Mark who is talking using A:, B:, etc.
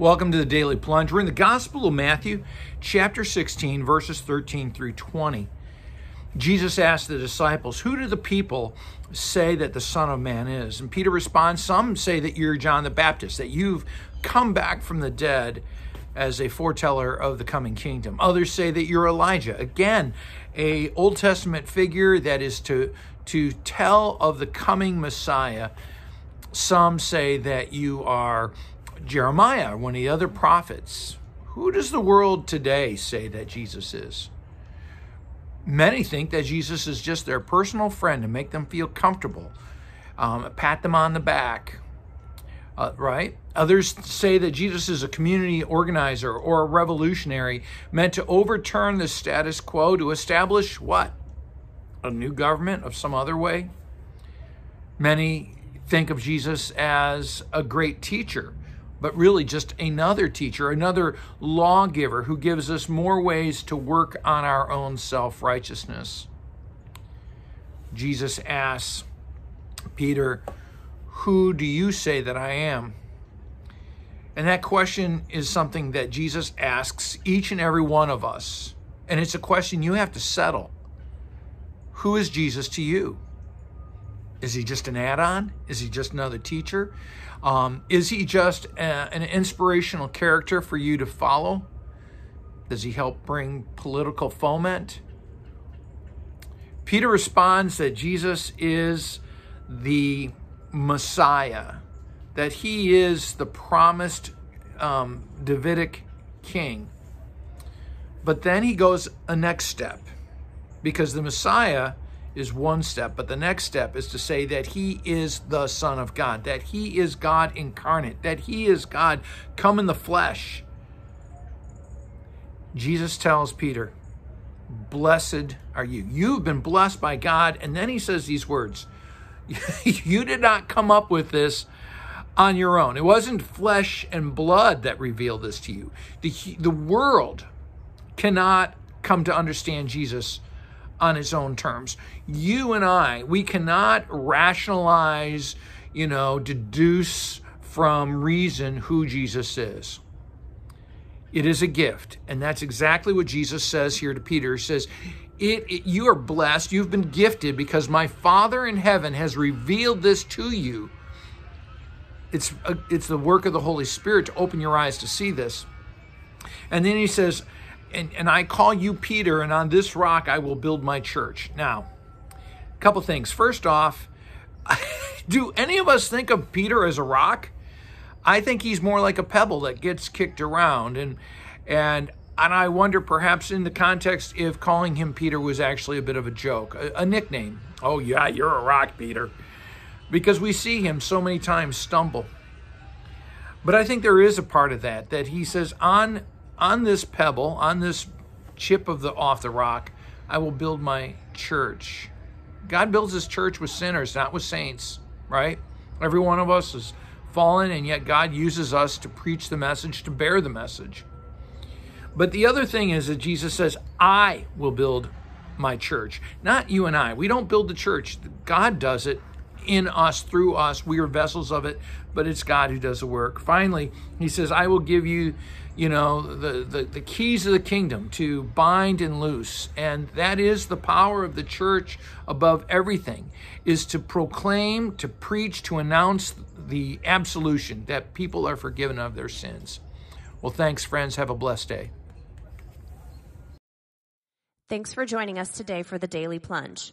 A: Welcome to the Daily Plunge. We're in the Gospel of Matthew, chapter 16, verses 13 through 20. Jesus asked the disciples, Who do the people say that the Son of Man is? And Peter responds, Some say that you're John the Baptist, that you've come back from the dead as a foreteller of the coming kingdom. Others say that you're Elijah. Again, a Old Testament figure that is to, to tell of the coming Messiah. Some say that you are Jeremiah, one of the other prophets. Who does the world today say that Jesus is? Many think that Jesus is just their personal friend to make them feel comfortable, um, pat them on the back, uh, right? Others say that Jesus is a community organizer or a revolutionary meant to overturn the status quo to establish what? A new government of some other way? Many think of Jesus as a great teacher but really just another teacher, another lawgiver who gives us more ways to work on our own self righteousness. Jesus asks Peter, Who do you say that I am? And that question is something that Jesus asks each and every one of us. And it's a question you have to settle. Who is Jesus to you? Is he just an add on? Is he just another teacher? Um, is he just a, an inspirational character for you to follow? Does he help bring political foment? Peter responds that Jesus is the Messiah, that he is the promised um, Davidic king. But then he goes a next step because the Messiah is one step, but the next step is to say that he is the Son of God, that he is God incarnate, that he is God come in the flesh. Jesus tells Peter, Blessed are you. You've been blessed by God. And then he says these words You did not come up with this on your own. It wasn't flesh and blood that revealed this to you. The, the world cannot come to understand Jesus on his own terms. You and I, we cannot rationalize, you know, deduce from reason who Jesus is. It is a gift. And that's exactly what Jesus says here to Peter. He says, it, it, you are blessed. You've been gifted because my Father in heaven has revealed this to you. It's, a, it's the work of the Holy Spirit to open your eyes to see this. And then he says, and, and I call you Peter, and on this rock I will build my church. Now, a couple things. First off, do any of us think of Peter as a rock? I think he's more like a pebble that gets kicked around, and and and I wonder perhaps in the context if calling him Peter was actually a bit of a joke, a, a nickname. Oh yeah, you're a rock, Peter, because we see him so many times stumble. But I think there is a part of that that he says on on this pebble, on this chip of the off the rock, I will build my church. God builds his church with sinners, not with saints, right? Every one of us is fallen, and yet God uses us to preach the message, to bear the message. But the other thing is that Jesus says, I will build my church, not you and I. We don't build the church, God does it in us, through us. We are vessels of it, but it's God who does the work. Finally, he says, I will give you you know, the, the, the keys of the kingdom to bind and loose. And that is the power of the church above everything, is to proclaim, to preach, to announce the absolution that people are forgiven of their sins. Well, thanks, friends. Have a blessed day.
B: Thanks for joining us today for the Daily Plunge.